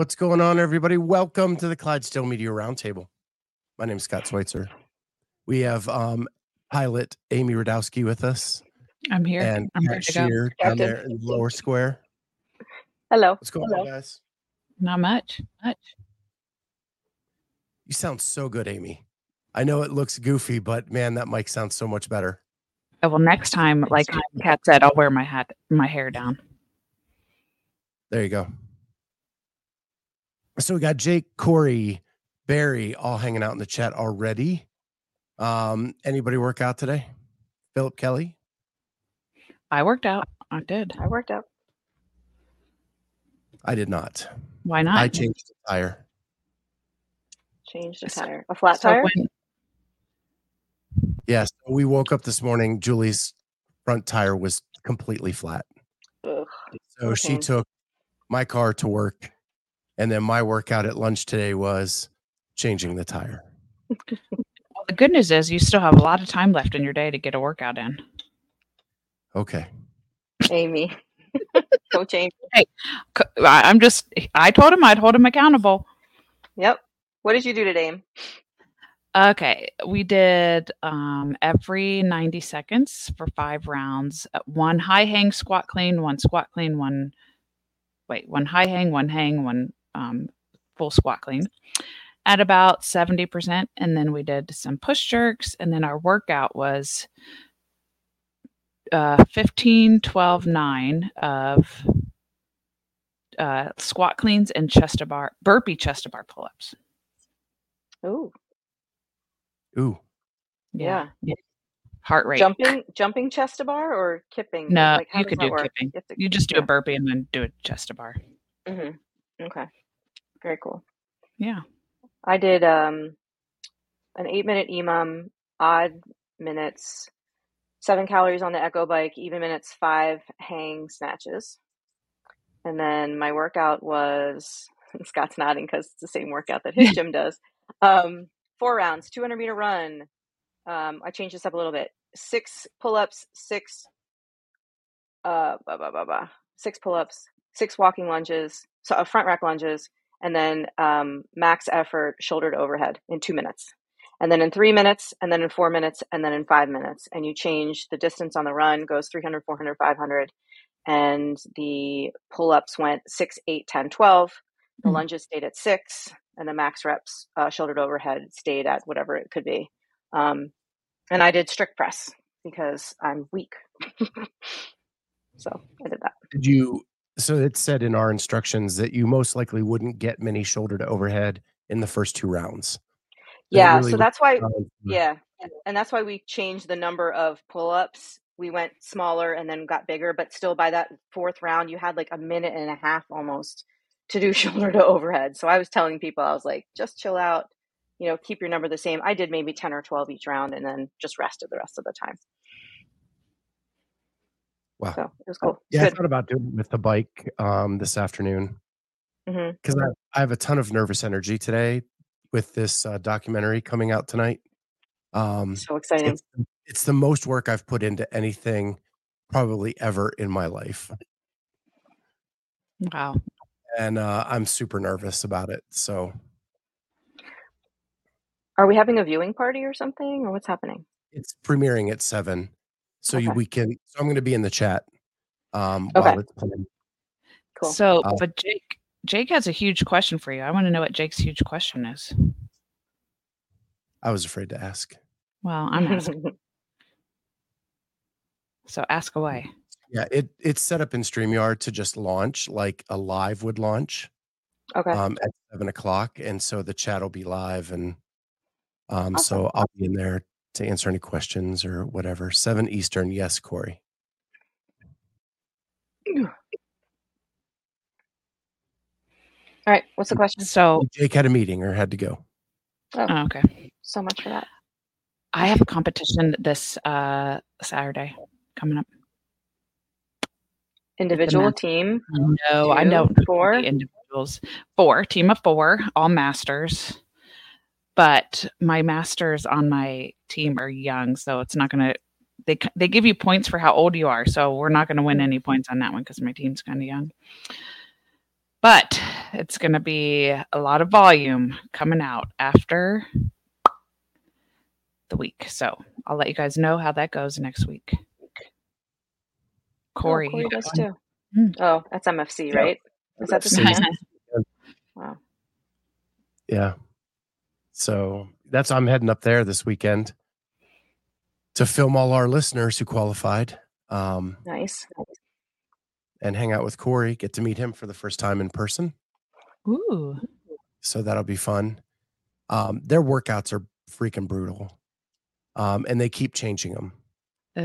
What's going on, everybody? Welcome to the Clydesdale Media Roundtable. My name is Scott Schweitzer. We have um, pilot Amy Radowski with us I'm here. and I'm ready Kat to go. Shear down there in the lower square. Hello. What's going Hello. on, guys? Not much. Much. You sound so good, Amy. I know it looks goofy, but man, that mic sounds so much better. Oh, well, next time, like Kat said, I'll wear my hat, my hair down. There you go. So we got Jake, Corey, Barry all hanging out in the chat already. Um, anybody work out today? Philip Kelly? I worked out. I did. I worked out. I did not. Why not? I changed the tire. Changed a tire. A flat So tire? when- Yes, we woke up this morning. Julie's front tire was completely flat. Ugh. So she took my car to work. And then my workout at lunch today was changing the tire. well, the good news is you still have a lot of time left in your day to get a workout in. Okay. Amy. Don't change. C- I- I'm just. I told him I'd hold him accountable. Yep. What did you do today? Aim? Okay, we did um, every 90 seconds for five rounds. uh, One high hang squat clean, one squat clean, one wait, one high hang, one hang, one um, full squat clean at about 70%. And then we did some push jerks. And then our workout was uh, 15, 12, 9 of uh, squat cleans and chest to bar, burpee chest to bar pull ups. Ooh. Ooh. Yeah. Heart rate. Jumping jumping chest to bar or kipping? No, Like, you could do work? kipping. have to- You just do a burpee and then do a chest to bar. Mhm. Okay. Very cool. Yeah. I did um an eight minute EMOM, odd minutes, seven calories on the Echo bike, even minutes, five hang snatches. And then my workout was Scott's nodding because it's the same workout that his gym does. Um, four rounds, 200 meter run. Um, I changed this up a little bit. Six pull ups, six, uh, blah, blah, blah, blah. six pull ups, six walking lunges, so uh, front rack lunges, and then um, max effort shoulder to overhead in two minutes. And then in three minutes, and then in four minutes, and then in five minutes. And you change the distance on the run goes 300, 400, 500. And the pull ups went 6, 8, 10, 12. The Mhm. lunges stayed at six. And the max reps, uh, shoulder to overhead, stayed at whatever it could be. Um, and I did strict press because I'm weak. so I did that. Did you? So it said in our instructions that you most likely wouldn't get many shoulder to overhead in the first two rounds. Yeah. really so that's why Yeah, and, and that's why we changed the number of pull-ups. We went smaller and then got bigger, but still by that fourth round, you had like a minute and a half almost to do shoulder to overhead. So I was telling people, I was like, just chill out, you know, keep your number the same. I did maybe 10 or 12 each round and then just rested the rest of the time. Wow. So it was cool. Yeah, I thought about doing it with the bike um, this afternoon because I, I have a ton of nervous energy today with this uh, documentary coming out tonight. Um, So exciting. it's, it's the most work I've put into anything probably ever in my life. Wow. And uh, I'm super nervous about it. So Are we having a viewing party or something or what's happening? it's premiering at seven. So you, we can, so I'm going to be in the chat um, Okay. while it's playing. Cool. So, Uh, but Jake, Jake has a huge question for you. I want to know what Jake's huge question is. I was afraid to ask. Well, I'm asking. so ask away. Yeah, it it's set up in StreamYard to just launch like a live would launch okay. um, at seven o'clock, and so the chat will be live, and um, Awesome. so I'll be in there to answer any questions or whatever. Seven Eastern, yes, Corey. All right. What's the question? So, Jake had a meeting or had to go. oh, okay. So much for that. I have a competition this uh, Saturday coming up. Individual team. No, I Two, don't. four? individuals. Four, team of four, all masters. But my masters on my team are young, so it's not going to. They they give you points for how old you are, so we're not going to win any points on that one because my team's kind of young. But it's going to be a lot of volume coming out after the week, so I'll let you guys know how that goes next week. Corey, oh, Corey does too. Hmm. Oh, that's MFC, Yeah. right? Is that the same? Wow. Yeah. So that's I'm heading up there this weekend to film all our listeners who qualified. Um, Nice. and hang out with Corey, get to meet him for the first time in person. Ooh. So that'll be fun. Um, their workouts are freaking brutal. Um, and they keep changing them. Oh,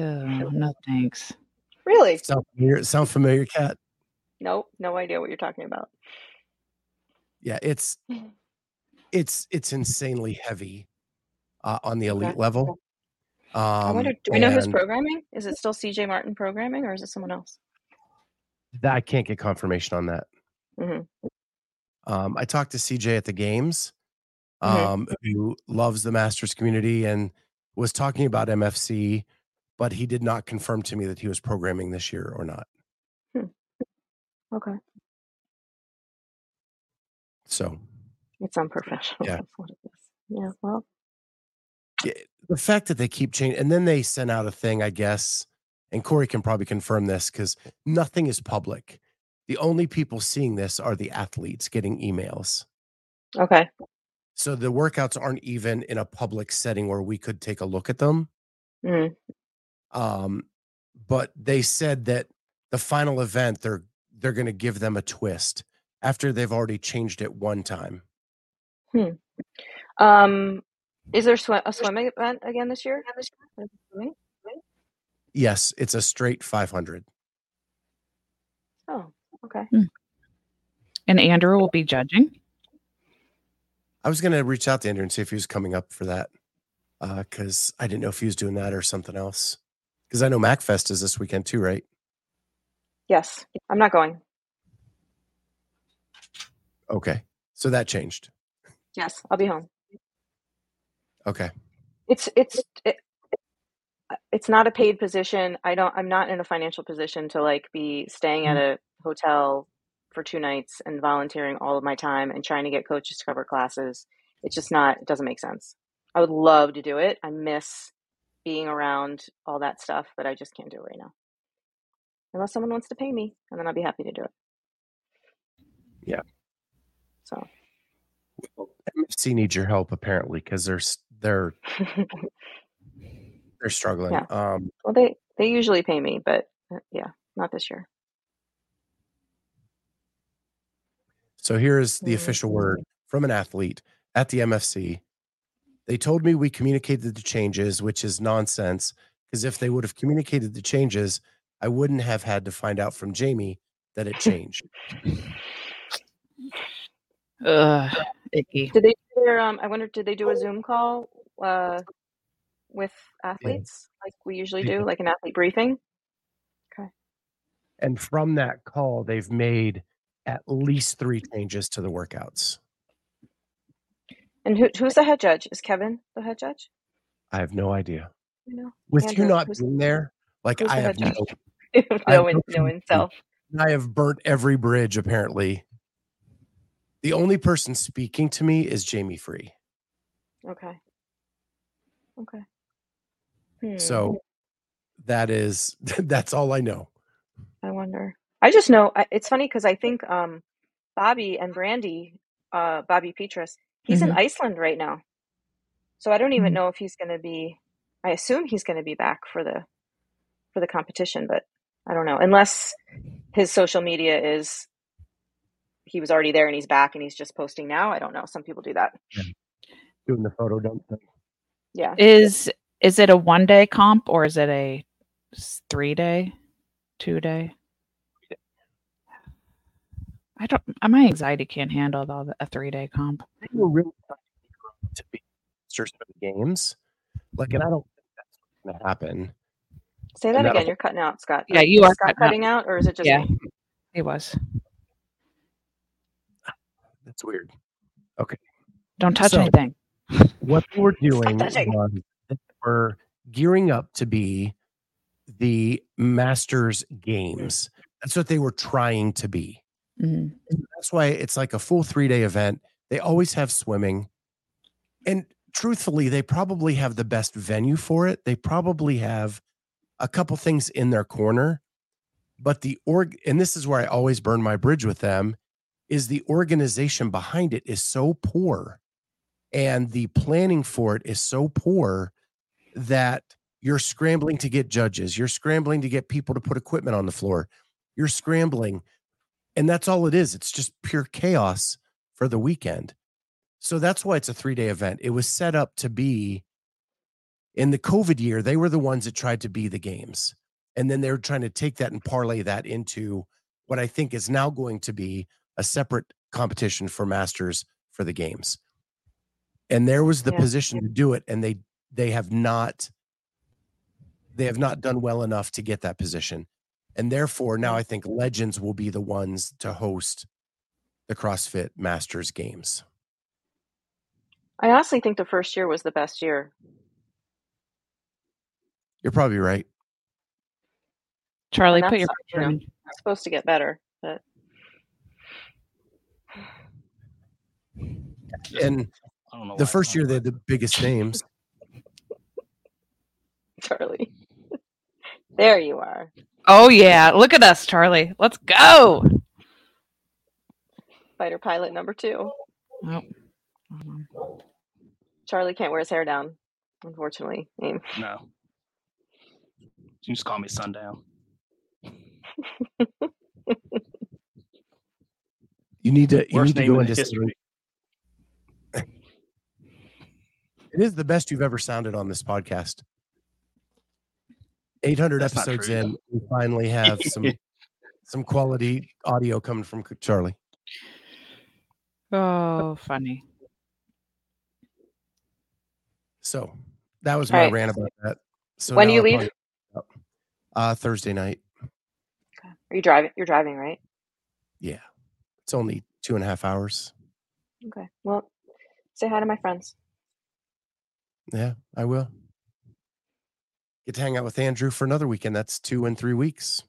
no thanks. Really? Sound familiar, sound familiar, Cat? Nope. No idea what you're talking about. Yeah, it's it's it's insanely heavy uh, on the elite Okay. level. Um, I wonder, do we know who's programming? Is it still CJ Martin programming or is it someone else? that I can't get confirmation on that. Mhm. Um, I talked to CJ at the games, Mhm. um, who loves the Masters community and was talking about MFC, but he did not confirm to me that he was programming this year or not. Okay. So It's unprofessional. Yeah. That's what it is. Yeah. Well, yeah, the fact that they keep changing, and then they sent out a thing, I guess, and Corey can probably confirm this because nothing is public. The only people seeing this are the athletes getting emails. okay. So the workouts aren't even in a public setting where we could take a look at them. Mm. um, but they said that the final event they're they're going to give them a twist after they've already changed it one time. Hmm. Um, is there sw- a swimming event again this year? Is there swimming? Yes, it's a straight 500. Oh, okay. Hmm. And Andrew will be judging. I was going to reach out to Andrew and see if he was coming up for that uh, because I didn't know if he was doing that or something else. Because I know MacFest is this weekend too, right? Yes. I'm not going. Okay, so that changed. Yes. I'll be home. Okay, It's, it's, it, it's not a paid position. I don't, I'm not in a financial position to like be staying at mm. a hotel for two nights and volunteering all of my time and trying to get coaches to cover classes. It's just not, it doesn't make sense. I would love to do it. I miss being around all that stuff, but I just can't do it right now. Unless someone wants to pay me, and then I'll be happy to do it. Yeah. So, MFC needs your help apparently because they're they're they're struggling. Yeah. Um, well, they they usually pay me, but uh, yeah, not this year. So here's the Mhm. official word from an athlete at the MFC. They told me we communicated the changes, which is nonsense. Because if they would have communicated the changes, I wouldn't have had to find out from Jamie that it changed. Ugh, icky. Did they do their, um? I wonder, did they do a Zoom call uh with athletes like we usually do, like an athlete briefing? Okay. And from that call, they've made at least three changes to the workouts. And who who's the head judge? Is Kevin the head judge? I have no idea. You know, With you not being there, like I have head no. I have no, no no clue. I have burnt every bridge apparently. The only person speaking to me is Jamie Free. Okay. Okay. Hmm. So that is that's all I know. I wonder. I just know it's funny because I think um, Bobby and Brandy, uh, Bobby Petrus, he's in Iceland right now. So I don't even Mhm. know if he's going to be. I assume he's going to be back for the for the competition, but I don't know unless his social media is he was already there and he's back and he's just posting now. I don't know. Some people do that. Doing the photo dump thing. Yeah. Is is it a one day comp or is it a three day, two day? I don't. My anxiety can't handle the, a three day comp. They were really trying to be Masters for the games. Like, and I don't think that's going to happen. Say that And again. You're cutting out, Scott. Yeah, Uh, you is are Scott cutting out. out, or is it just Yeah. me? It was. That's weird. Okay. Don't touch So- anything. what they were doing touching. was they were gearing up to be the Masters games. That's what they were trying to be. Mhm. That's why it's like a full three day event. They always have swimming. And truthfully, they probably have the best venue for it. They probably have a couple things in their corner. But the org, and this is where I always burn my bridge with them, is the organization behind it is so poor and the planning for it is so poor that you're scrambling to get judges, you're scrambling to get people to put equipment on the floor, you're scrambling. And that's all it is. It's just pure chaos for the weekend. So that's why it's a three day event. It was set up to be in the COVID year, they were the ones that tried to be the games. And then they were trying to take that and parlay that into what I think is now going to be a separate competition for masters for the games. And there was the Yeah. position to do it. And they they have not they have not done well enough to get that position. And therefore, now I think legends will be the ones to host the CrossFit Masters games. I honestly think the first year was the best year. You're probably right. Charlie, put your that's, picture you know, supposed to get better, but And I don't know. the first year they had the biggest names. Charlie. there you are. Oh yeah, look at us, Charlie. Let's go. Fighter pilot number two. Oh. Charlie can't wear his hair down, unfortunately. Aim. No. You just call me Sundown. You need to you Worst need to go in into history. It is the best you've ever sounded on this podcast. 800 That's episodes true, in, we finally have some some quality audio coming from Charlie. Oh, funny. So that was All my right. rant about that. So When do you I'll leave? probably- Uh, Thursday night. Are you driving? You're driving, right? Yeah, it's only two and a half hours. Okay. Well, say hi to my friends. Yeah, I will. Get to hang out with Andrew for another weekend. That's two and three weeks.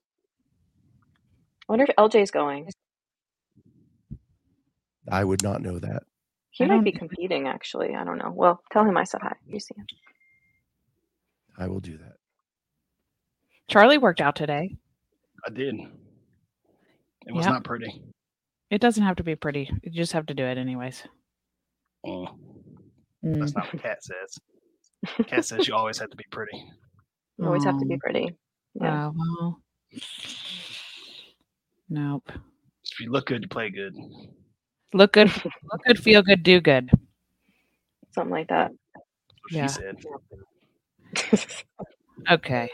I wonder if LJ's going. I would not know that. He might be competing, actually. I don't know. Well, tell him I said hi. You see him. I will do that. Charlie worked out today. I did. It was Yeah. not pretty. It doesn't have to be pretty. You just have to do it anyways. Mm, Mm. that's not what Kat says. Kat says you always have to be pretty. You always have to be Oh, pretty. Yeah. oh, well. Nope. If you look good, you play good. Look good, look good, feel good, do good. Something like that. That's Yeah. Said. Okay.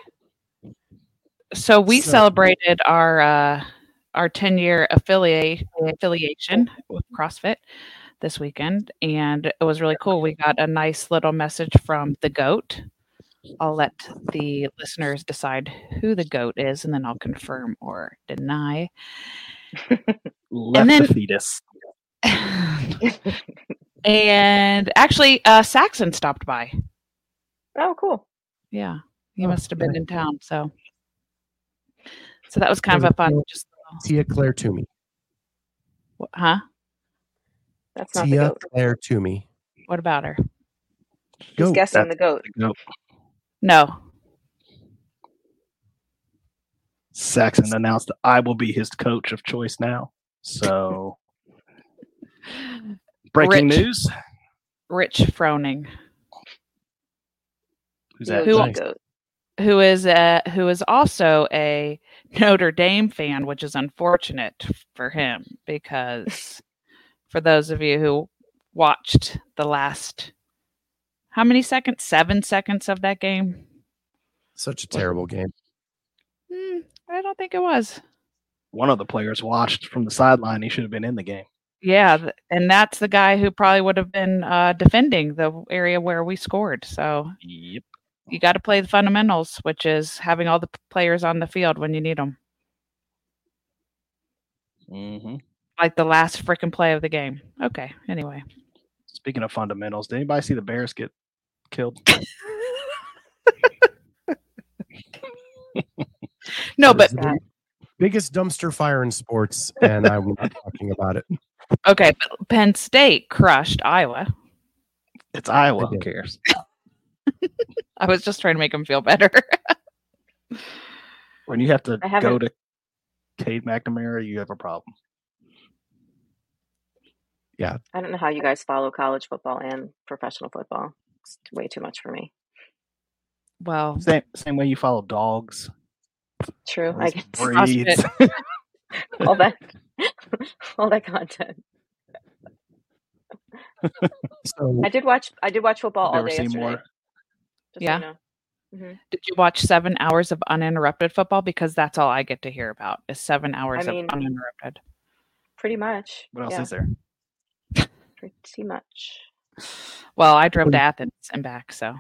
So we So- celebrated our uh our 10 year affiliate affiliation with CrossFit this weekend and it was really cool. We got a nice little message from the goat. I'll let the listeners decide who the goat is and then I'll confirm or deny. Left then- the fetus. and actually uh Saxon stopped by. oh, cool. Yeah. He Oh, must have been nice. in town, so so that was kind Was of a fun just Tia Claire Toomey. huh? That's not the Tia goat. Claire Toomey. What about her? He's Goat. guessing the goat. Nope. No. Saxon announced that I will be his coach of choice now. So, breaking Rich. news. Rich Froning, Who's that? Who, nice. who is a, who is also a Notre Dame fan, which is unfortunate for him because for those of you who watched the last how many seconds? Seven seconds of that game? Such a terrible game. Hmm, I don't think it was. one of the players watched from the sideline. He should have been in the game. Yeah, and that's the guy who probably would have been uh, defending the area where we scored. So Yep. you got to play the fundamentals, which is having all the players on the field when you need them, hmm like the last freaking play of the game. Okay. Anyway, Speaking of fundamentals, did anybody see the Bears get killed? no, but is biggest dumpster fire in sports, and I'm not talking about it. okay, but Penn State crushed Iowa. It's Iowa. Who cares? I was just trying to make them feel better. When you have to I go haven't- to Cade McNamara, you have a problem. I don't know how you guys follow college football and professional football. It's way too much for me. well, Same same way you follow dogs, True. I those get breeds. all that all that content. So I did watch I did watch football all day seen yesterday. more. Just so Yeah. you know. Mhm. did you watch seven hours of uninterrupted football? Because that's all I get to hear about is seven hours mean- of uninterrupted. Pretty much. What else yeah, is there? Pretty much. Well, I drove What to Athens and back, so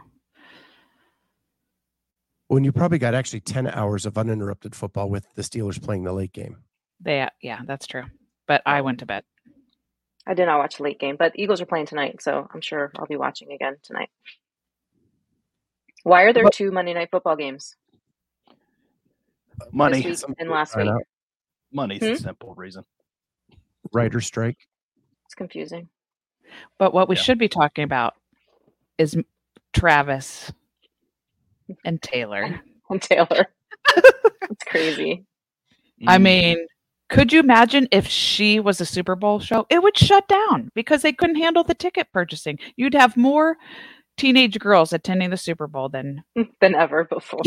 when you probably got actually 10 hours of uninterrupted football with the Steelers playing the late game. they yeah, that's true. But I went to bed. I did not watch the late game, but Eagles are playing tonight, so I'm sure I'll be watching again tonight. Why are there two Monday night football games Money. this week and last find week? Money's Hmm? the simple reason. Writer strike. It's confusing. But what we Yeah. should be talking about is Travis and Taylor. And Taylor. it's crazy. I Mm, mean, could you imagine if she was a Super Bowl show? It would shut down because they couldn't handle the ticket purchasing. You'd have more teenage girls attending the Super Bowl than than ever before.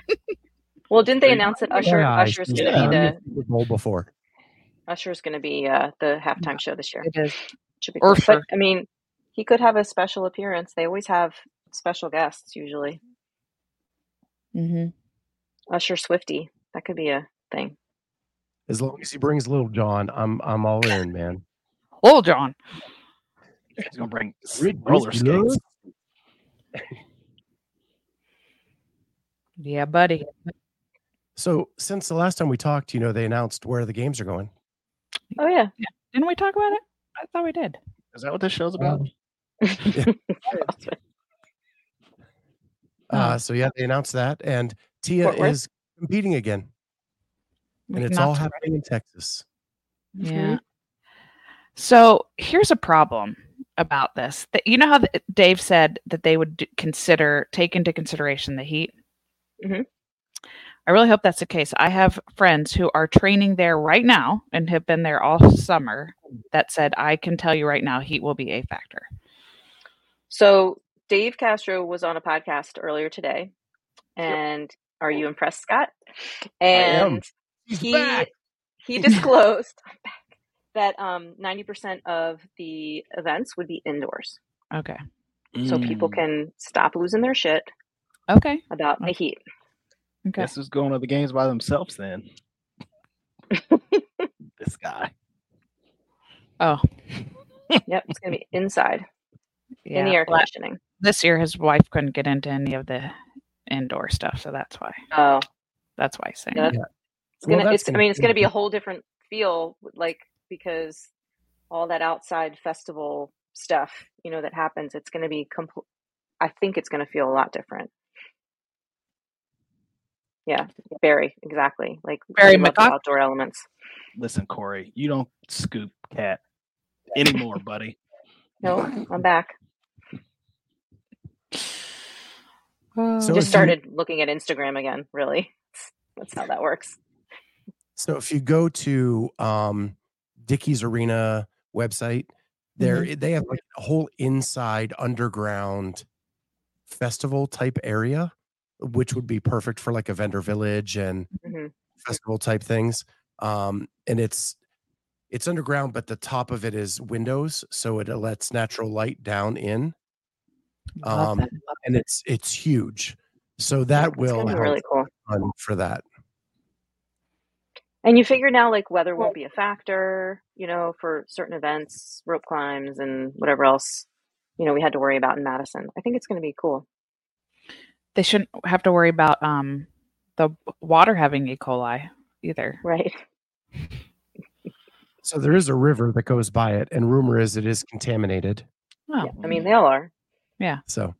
well, didn't they announce that My Usher eyes, Usher's she's going to be the the Super Bowl before. Usher's going to be uh, the halftime show this year? it is. Should be cool. But I mean, he could have a special appearance. They always have special guests usually. Mm-hmm. Usher Swifty. That could be a thing. As long as he brings Lil Jon, I'm I'm all in, man. Lil Jon. He's gonna bring roller skates. Yeah, buddy. So since the last time we talked, you know, they announced where the games are going. Oh yeah. Didn't we talk about it? I thought we did. Is that what this show's about? Uh, Oh. so yeah, they announced that, and Tia Fort is competing again, and it's all to- happening in Texas. Yeah. So here's a problem about this. That you know how th- Dave said that they would d- consider take into consideration the heat. Mhm. I really hope that's the case. I have friends who are training there right now and have been there all summer that said I can tell you right now heat will be a factor. So Dave Castro was on a podcast earlier today, and are you impressed, Scott? am. And He's he back. he disclosed that um, 90% of the events would be indoors, Okay. so people Mm, can stop losing their shit Okay. about the heat. Okay. Guess who's going to the games by themselves then? this guy. Oh, Yep, it's gonna be inside yeah. in the air conditioning. This year his wife couldn't get into any of the indoor stuff, so that's why. Oh, That's why he's saying Yeah, that. it's gonna. that's it's. I gonna mean, it's gonna be a whole different feel, like because all that outside festival stuff, you know, that happens. It's gonna be complete. I think it's gonna feel a lot different. Yeah, Barry, exactly. Like Barry we love the McCock? outdoor elements. Listen, Corey, you don't scoop cat anymore, buddy. No, I'm back. So if Just you- started looking at Instagram again. Really, that's how that works. So if you go to um, Dickies Arena website, there they have like a whole inside underground festival type area, which would be perfect for like a vendor village and hmm festival type things. Um, and it's it's underground, but the top of it is windows, so it lets natural light down in, um, and it's it's huge. So that will help really cool. for that. And you figure now, like weather won't be a factor, you know, for certain events, rope climbs, and whatever else, you know, we had to worry about in Madison. I think it's going to be cool. They shouldn't have to worry about um the water having E. coli either. Right. So there is a river that goes by it, and rumor is it is contaminated. Oh, Yeah. I mean, they all are. Yeah. So,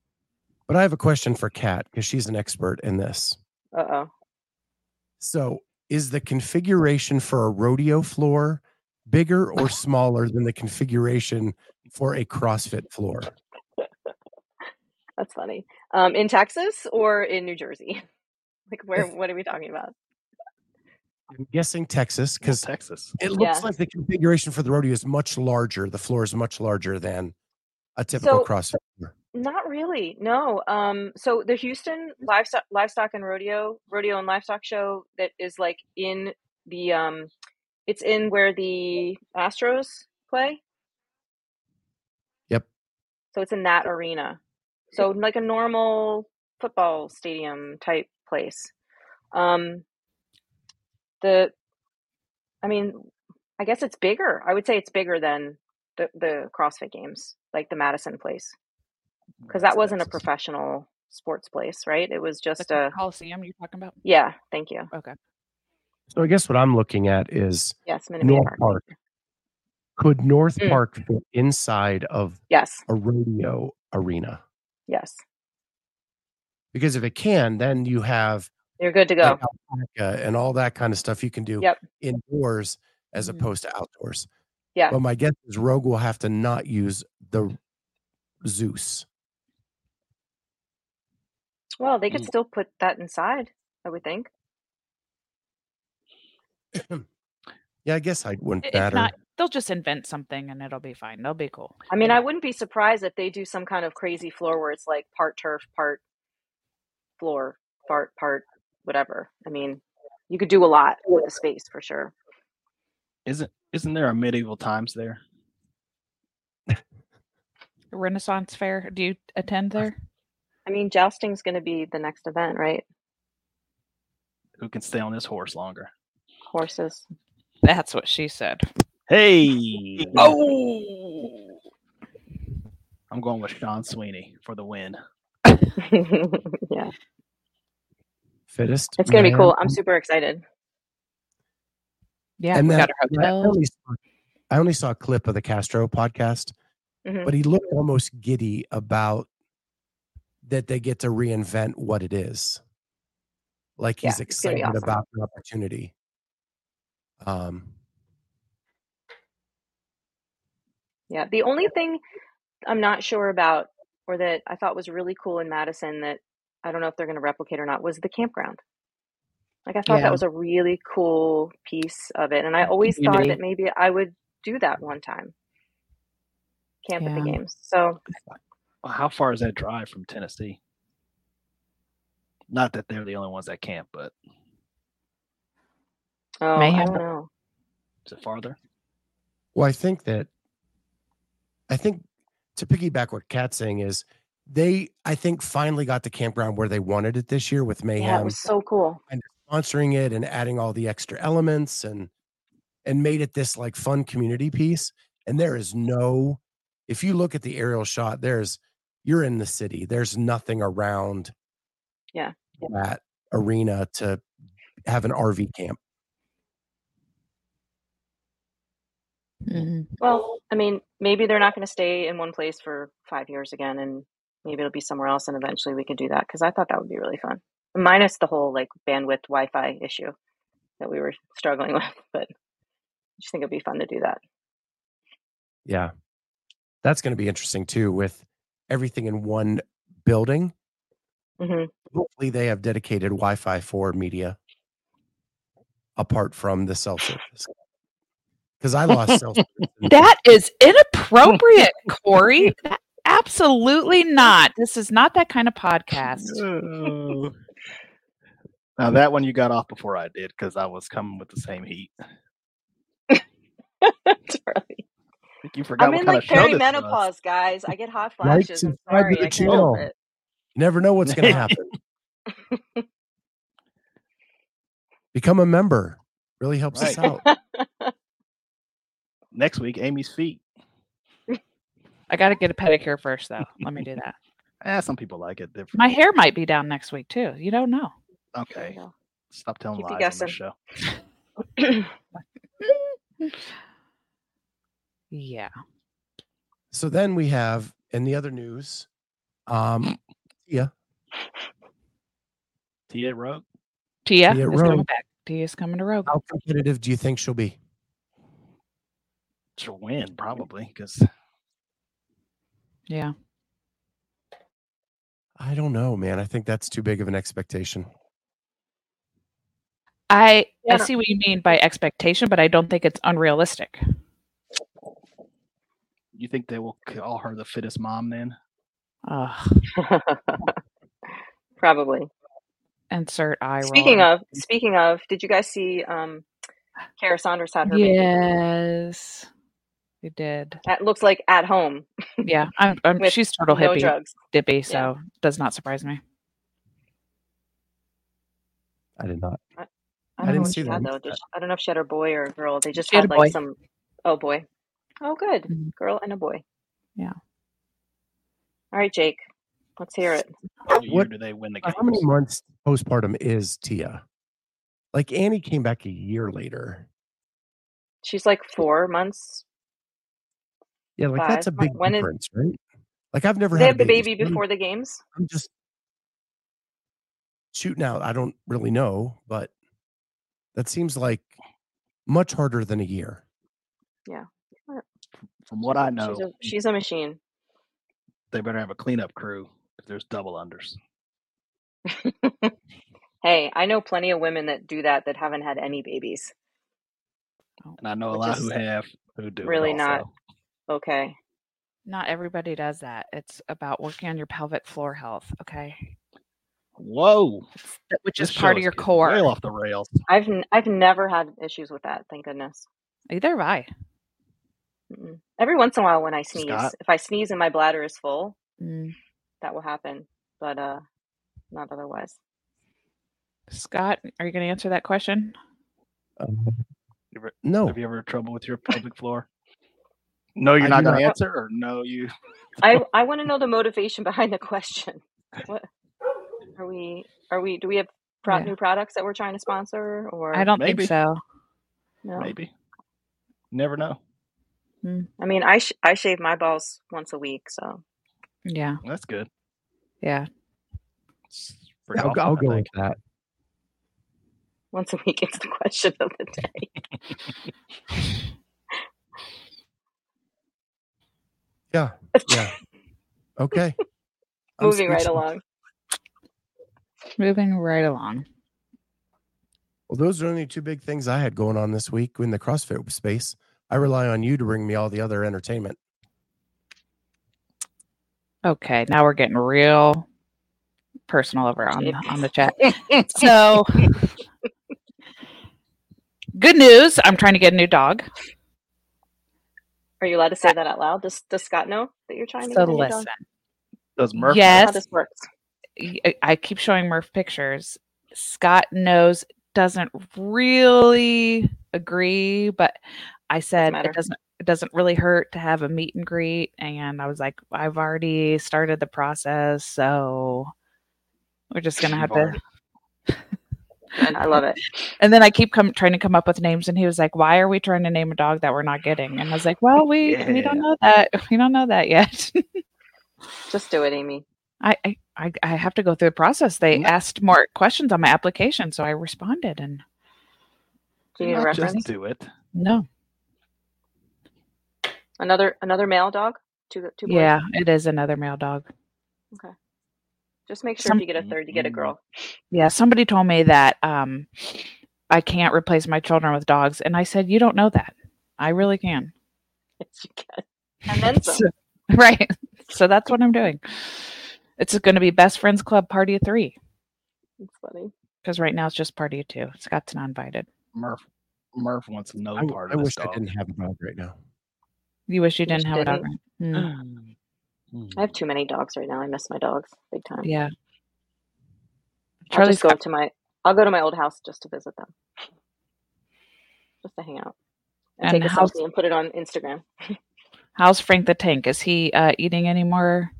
but I have a question for Kat because she's an expert in this. Uh oh. So, is the configuration for a rodeo floor bigger or smaller than the configuration for a CrossFit floor? That's funny. Um, in Texas or in New Jersey? Like, where? What are we talking about? I'm guessing Texas Because because Texas. it looks Yeah. like the configuration for the rodeo is much larger. The floor is much larger than a typical So- CrossFit floor. Not really. No. Um, so the Houston livestock, livestock and rodeo, rodeo and livestock show that is like in the, um, it's in where the Astros play. Yep. So it's in that arena. So like a normal football stadium type place. Um, the, I mean, I guess it's bigger. I would say it's bigger than the the CrossFit games, like the Madison place because that wasn't a professional sports place, right? It was the just a Coliseum you're talking about? yeah. Thank you. Okay. So, I guess what I'm looking at is Yes, Minute North Park. Park. Could North Mm. Park fit inside of Yes, a rodeo arena? Yes, Because if it can, then you have you're good to go. like and all that kind of stuff you can do Yep. indoors as Mhm. opposed to outdoors. Yeah. But my guess is Rogue will have to not use the Zeus. Well, they could Mm. still put that inside. I would think. Yeah, I guess I wouldn't If matter. not, they'll just invent something and it'll be fine. They'll be cool. I mean, Yeah. I wouldn't be surprised if they do some kind of crazy floor where it's like part turf, part floor, part part whatever. I mean, you could do a lot with the space for sure. Isn't isn't there a medieval times there? Renaissance Fair. Do you attend there? I mean, jousting's going to be the next event, right? Who can stay on this horse longer? Horses. That's what she said. Hey. Oh, I'm going with Sean Sweeney for the win. yeah, Fittest. it's going to be cool. I'm super excited. yeah. And we that, got that- I, only saw, I only saw a clip of the Castro podcast, Mhm. but he looked almost giddy about that they get to reinvent what it is. Like he's it's excited awesome. about the opportunity. Um, Yeah, the only thing I'm not sure about, or that I thought was really cool in Madison that I don't know if they're going to replicate or not, was the campground. Like I thought Yeah. that was a really cool piece of it, and I always thought that maybe I would do that one time. Camp at the games. So How far is that drive from Tennessee? Not that they're the only ones that camp, but oh, I Mayhem. don't know. is it farther? well, I think that I think to piggyback what Kat's saying is they I think finally got the campground where they wanted it this year with Yeah, it Mayhem was so cool. And sponsoring it and adding all the extra elements and and made it this like fun community piece. And there is no if you look at the aerial shot, there's you're in the city. There's nothing around Yeah. that arena to have an RV camp. Mhm. Well, I mean, maybe they're not going to stay in one place for five years again, and maybe it'll be somewhere else, and eventually we could do that because I thought that would be really fun. Minus the whole like bandwidth Wi-Fi issue that we were struggling with, but I just think it'd be fun to do that. Yeah. That's going to be interesting too with everything in one building. hmm Hopefully they have dedicated Wi-Fi for media apart from the cell service. Because I lost cell service. in- That is inappropriate, Corey. Absolutely not. This is not that kind of podcast. Now that one you got off before I did because I was coming with the same heat. It's early. I think you forgot I'm in like of show this was. perimenopause, guys. I get hot flashes. I'm sorry. the I can't help it. You never know what's going to happen. Become a member. Really helps us out. Next week, Amy's feet. I got to get a pedicure first, though. Let me do that. Eh, some people like it different. My hair might be down next week too. You don't know. Okay, go. stop telling Keep you lies on this guessing. show. Yeah. So then we have in the other news, um, yeah, Tia Rogue. Tia, Tia is coming Rogue. back. Tia's coming to Rogue. how competitive do you think she'll be? She'll win probably because Yeah. I don't know, man. I think that's too big of an expectation. I Yeah, I see what you mean by expectation, but I don't think it's unrealistic. you think they will call her the fittest mom then? Ugh. Probably. Insert eye roll. Speaking of, speaking of, did you guys see um Kara Saunders had her baby? Yes, we did. That looks like at home. Yeah, I'm, I'm, she's total no hippie drugs. dippy, so does not surprise me. I did not. I I don't didn't see that. had though. Did she- I don't know if she had her boy or a girl. They just She had had like boy. some. Oh boy. Oh good. Mhm. Girl and a boy. Yeah. All right, Jake. Let's hear it. What What- do they win the How many months postpartum is Tia? Like Annie came back a year later. She's like four months. Yeah, like that's a big When is- difference, right? Like I've never they had have the a baby. baby so I'm- before the games? I'm just shooting out. I don't really know, but that seems like much harder than a year. Yeah. From what I She's know, a, she's a machine. they better have a cleanup crew if there's double unders. Hey, I know plenty of women that do that that haven't had any babies. And I know a Which lot who have who do. it really not- also. Okay. Not everybody does that. It's about working on your pelvic floor health. Okay, Whoa, That- which this is part of your core. Way off the rails. I've n- I've never had issues with that. Thank goodness. Either have I. Mm-mm. Every once in a while, when I sneeze, Scott? if I sneeze and my bladder is full, Mm. that will happen. But uh, not otherwise. Scott, are you going to answer that question? Um, You ever- no, Have you ever had trouble with your pelvic floor? No, you're I not going to answer, or no, you. I I want to know the motivation behind the question. What are we? Are we? Do we have pro- Yeah. new products that we're trying to sponsor? Or I don't Maybe. think so. No. Maybe. Never know. Hmm. I mean, I sh- I shave my balls once a week, so Yeah, That's good. yeah. It's I'll, often, I'll go think. with that. once a week is the question of the day. Yeah, yeah. Okay. Moving right along. Moving right along. Well, those are only two big things I had going on this week in the CrossFit space. I rely on you to bring me all the other entertainment. Okay, now we're getting real personal over on on the chat. So, good news. I'm trying to get a new dog. Are you allowed to say that out loud? Does Does Scott know that you're trying to So get listen, dog? Does Murph? know? Yes. How this works? y- I keep showing Murph pictures. Scott knows doesn't really agree, but I said matter. it doesn't it doesn't really hurt to have a meet and greet and I was like I've already started the process, so we're just going to have to already- And I love it. And then I keep come trying to come up with names, and he was like, "Why are we trying to name a dog that we're not getting?" And I was like, "Well, we we don't know that. We don't know that yet. Just do it, Amy. I, I I I have to go through the process. They No. asked more questions on my application, so I responded, and Do you need a reference? Just do it. no, Another another male dog? Two two boys? yeah, it is another male dog. Just make sure Some- if you get a third, you get a girl. Yeah, somebody told me that um, I can't replace my children with dogs, and I said, "You don't know that. I really can." Yes, you can. And then. So- right. So that's what I'm doing. It's going to be best friends club party of three. It's funny. because right now it's just party of two. Scott's not invited. Murph. Murph wants no I, part I of this wish I didn't have a dog right now. You wish you Wish didn't have a dog. right? Hmm. Mm. I have too many dogs right now. I miss my dogs big time. Yeah. I'll Charlie's just go got, to my I'll go to my old house just to visit them. just to hang out and, And take a how's- selfie and put it on Instagram. How's Frank the Tank? Is he uh, eating any more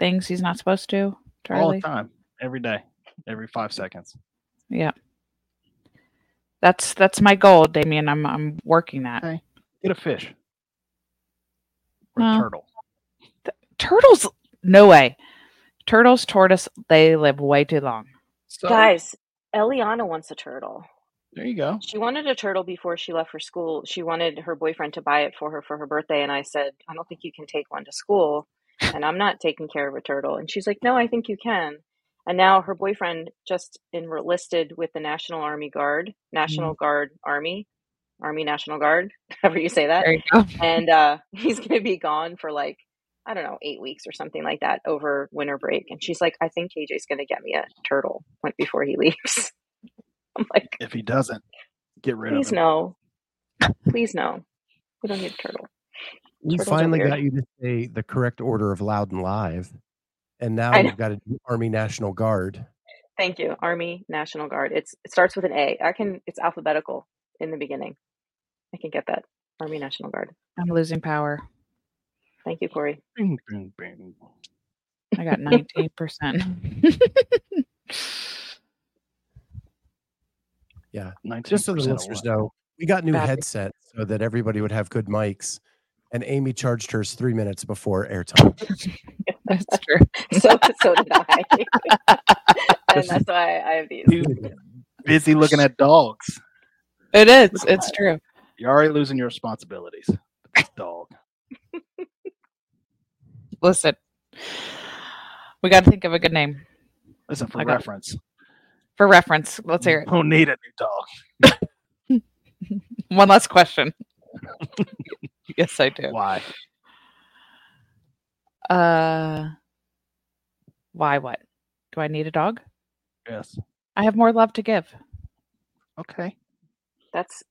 things he's not supposed to? All the time, every day, every five seconds. Yeah. That's that's my goal, Damien. I'm I'm working that. Okay. Get a fish. Or No. a turtle. Turtles, no way. Turtles, tortoise, they live way too long. So, Guys, Eliana wants a turtle. there you go. She wanted a turtle before she left for school. She wanted her boyfriend to buy it for her for her birthday, and I said, I don't think you can take one to school, and I'm not taking care of a turtle. And she's like, No, I think you can. And now her boyfriend just enlisted with the National Army Guard, National Guard Army, Army National Guard, however you say that. There you go. and uh, he's going to be gone for like I don't know eight weeks or something like that over winter break. And she's like, I think KJ's going to get me a turtle like, before he leaves. I'm like, If he doesn't, get rid of him. Please no, please no, we don't need a turtle. We Turtles finally got you to say the correct order of loud and live. And now I you've got to do Army National Guard. Thank you, Army National Guard. It's it starts with an A. I can. It's alphabetical in the beginning. I can get that. Army National Guard. I'm losing power. Thank you, Corey. Bing, bing, bing. I got 19%. Yeah. nineteen. Just so the 19% listeners know, we got new Battery. headsets so that everybody would have good mics. And Amy charged hers three minutes before airtime. That's true. So so did I, and that's why I have these. You busy looking at dogs. It is. It's true. You're already losing your responsibilities. This dog. Listen, we got to think of a good name Listen, for I got- reference, for reference. Let's hear it. don't need a new dog. One last question. yes, I do. Why? Uh, why? What? Do I need a dog? Yes. I have more love to give. Okay. That's.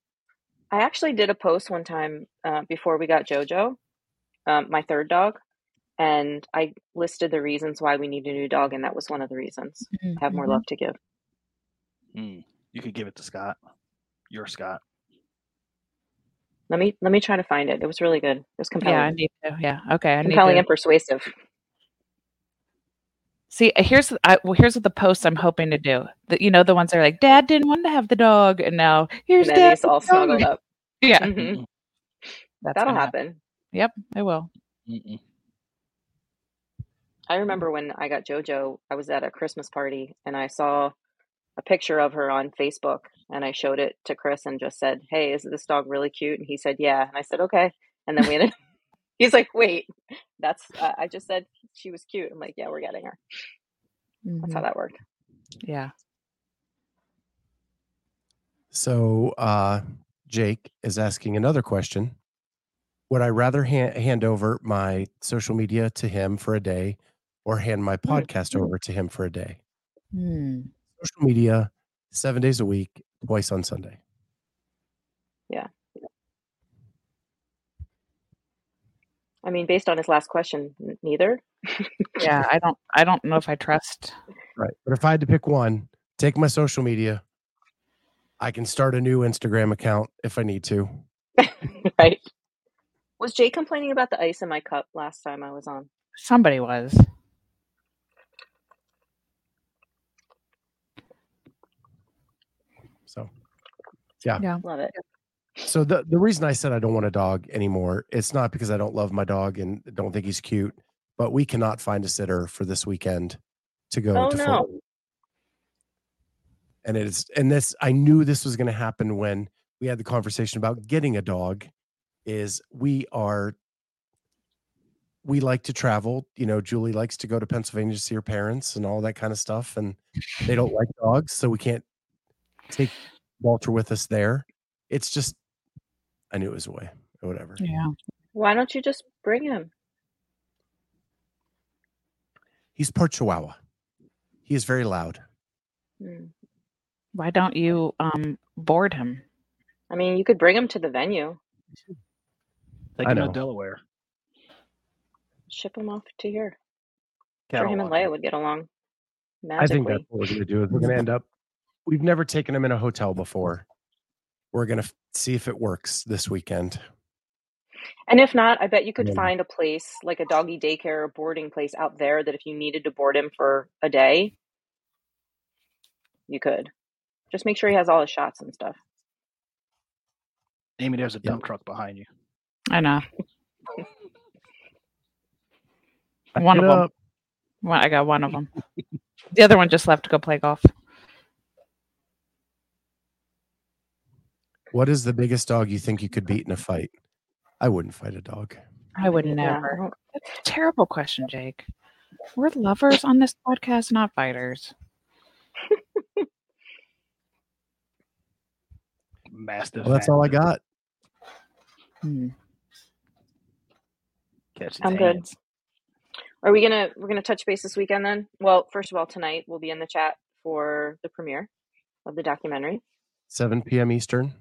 I actually did a post one time uh, before we got JoJo, um, my third dog, and I listed the reasons why we need a new dog, and that was one of the reasons. Have more Mhm. love to give. Hmm. You could give it to Scott. Your Scott. Let me let me try to find it. It was really good. It was compelling, Yeah, I need to. Yeah. Okay. I need compelling to and persuasive. see. Here's I, well. Here's what the posts I'm hoping to do. The, you know, the ones that are like, "Dad didn't want to have the dog," and now here's And then Dad. he's all with the dog." snuggled up. Yeah, Mhm. Mm-mm. that's That'll gonna happen. Yep, I will. Mm-mm. I remember when I got JoJo, I was at a Christmas party and I saw a picture of her on Facebook and I showed it to Chris and just said, Hey, is this dog really cute? And he said, Yeah. And I said, Okay. And then we ended He's like, Wait, that's, uh, I just said she was cute. I'm like, Yeah, we're getting her. That's how Mhm. that worked. Yeah. So uh, Jake is asking another question. Would I rather ha- hand over my social media to him for a day or hand my podcast over to him for a day? Hmm. Social media, seven days a week, twice on Sunday. Yeah. I mean, based on his last question, n- neither. Yeah. I don't. I don't know if I trust. Right. But if I had to pick one, take my social media. I can start a new Instagram account if I need to. right. Was Jay complaining about the ice in my cup last time I was on? Somebody was. So yeah, yeah, Love it. So the the reason I said I don't want a dog anymore, it's not because I don't love my dog and don't think he's cute, but we cannot find a sitter for this weekend to go Oh, to no. Fort Worth. And it's and this I knew this was going to happen when we had the conversation about getting a dog is we are we like to travel, you know, Julie likes to go to Pennsylvania to see her parents and all that kind of stuff and they don't like dogs, so we can't take Walter with us there. It's just I knew it was a way or whatever. Yeah. Why don't you just bring him? He's part Chihuahua. He is very loud. Hmm. Why don't you um board him? I mean, you could bring him to the venue, Take I him to know. Delaware. ship him off to here. Cattle sure him and watching. Leia would get along I think that's what we're going to do. Is we're going to end up. We've never taken him in a hotel before, we're gonna f- see if it works this weekend. And if not, I bet you could Yeah. find a place like a doggy daycare or boarding place out there that if you needed to board him for a day, you could. Just make sure he has all his shots and stuff. Amy, there's a Yeah. dump truck behind you. I know. One of of 'em. up. One, I got one of them. the other one just left to go play golf. What is the biggest dog you think you could beat in a fight? I wouldn't fight a dog. I would Yeah, I never. don't- That's a terrible question, Jake. We're lovers on this podcast, not fighters. Mastiff. Well, that's all I got. Hmm. Catch I'm good. hands. Are we gonna we're gonna touch base this weekend then? Well, first of all, tonight we'll be in the chat for the premiere of the documentary. 7 p.m. Eastern.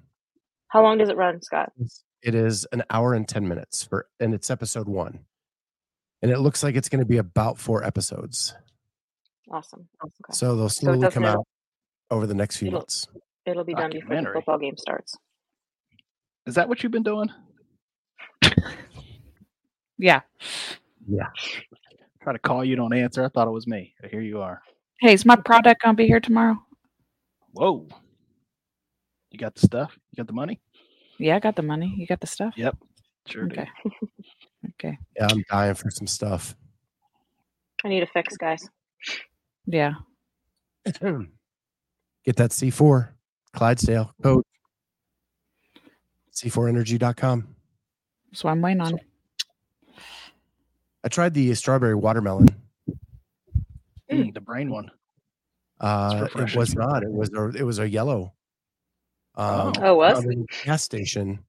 How long does it run, Scott? It is an hour and 10 minutes for, and it's episode one. And it looks like it's going to be about four episodes. Awesome. Okay. So they'll slowly doesn't come out over the next few it'll- months. It'll be done before the football game starts. Is that what you've been doing? Yeah. Yeah. Try to call you, don't answer. I thought it was me. But here you are. Hey, is my product gonna be here tomorrow? Whoa. You got the stuff? You got the money? Yeah, I got the money. You got the stuff? Yep. Sure do. Okay. okay. Yeah, I'm dying for some stuff. I need a fix, guys. Yeah. Get that C4 Clydesdale code. C4energy.com. That's what I'm waiting on. I tried the strawberry watermelon. Mm, the brain one. Uh, it was not. It was a, it was a yellow. Um, Oh, it was? it gas station,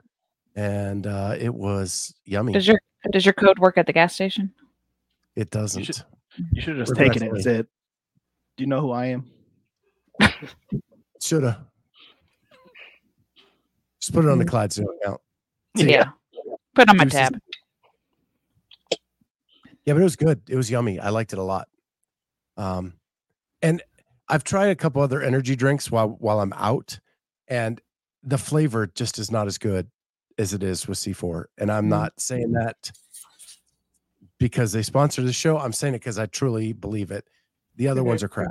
and uh, it was yummy. Does your does your code work at the gas station? it doesn't. should- You should have just taken it and said, Do you know who I am? Shoulda. Just put it on the Mhm. Clydesdale account. Yeah. Put it on my Juices. tab. Yeah, but it was good. It was yummy. I liked it a lot. Um, and I've tried a couple other energy drinks while while I'm out, and the flavor just is not as good as it is with C4. And I'm Mm. not saying that because they sponsor the show. I'm saying it because I truly believe it. The other ones are crap.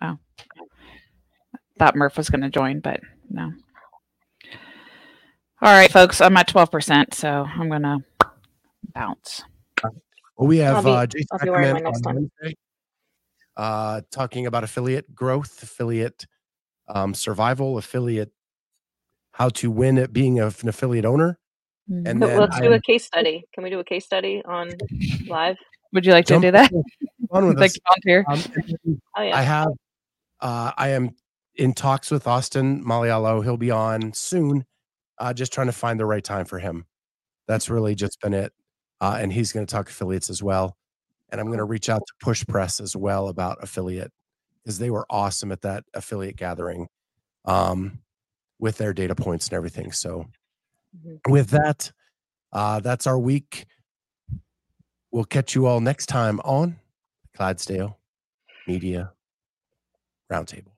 Oh. Thought Murph was gonna join, but no. All right, folks. I'm at twelve percent, so I'm gonna bounce. Well, we have I'll be- uh, Jason I'll be wearing Ackerman next on time. Wednesday, uh, talking about affiliate growth, affiliate um, survival, affiliate how to win at being a- an affiliate owner. And But then let's do I'm- a case study. Can we do a case study on live? Would you like to do that? on with like volunteer? Um, Oh yeah. I have, uh, I am in talks with Austin Malleolo. He'll be on soon. Uh, just trying to find the right time for him. That's really just been it. Uh, and he's going to talk affiliates as well. And I'm going to reach out to PushPress as well about affiliate because they were awesome at that affiliate gathering um, with their data points and everything. So, Mhm. with that, uh, that's our week. We'll catch you all next time on Clydesdale Media Roundtable.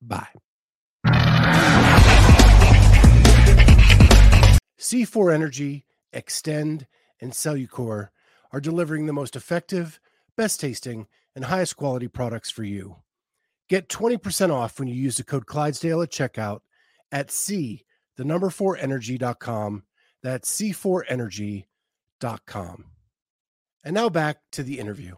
Bye. C4 Energy, XTEND, and Cellucor are delivering the most effective, best tasting, and highest quality products for you. Get 20% off when you use the code Clydesdale at checkout at C, the number 4 energy.com. That's C4energy.com. And now back to the interview.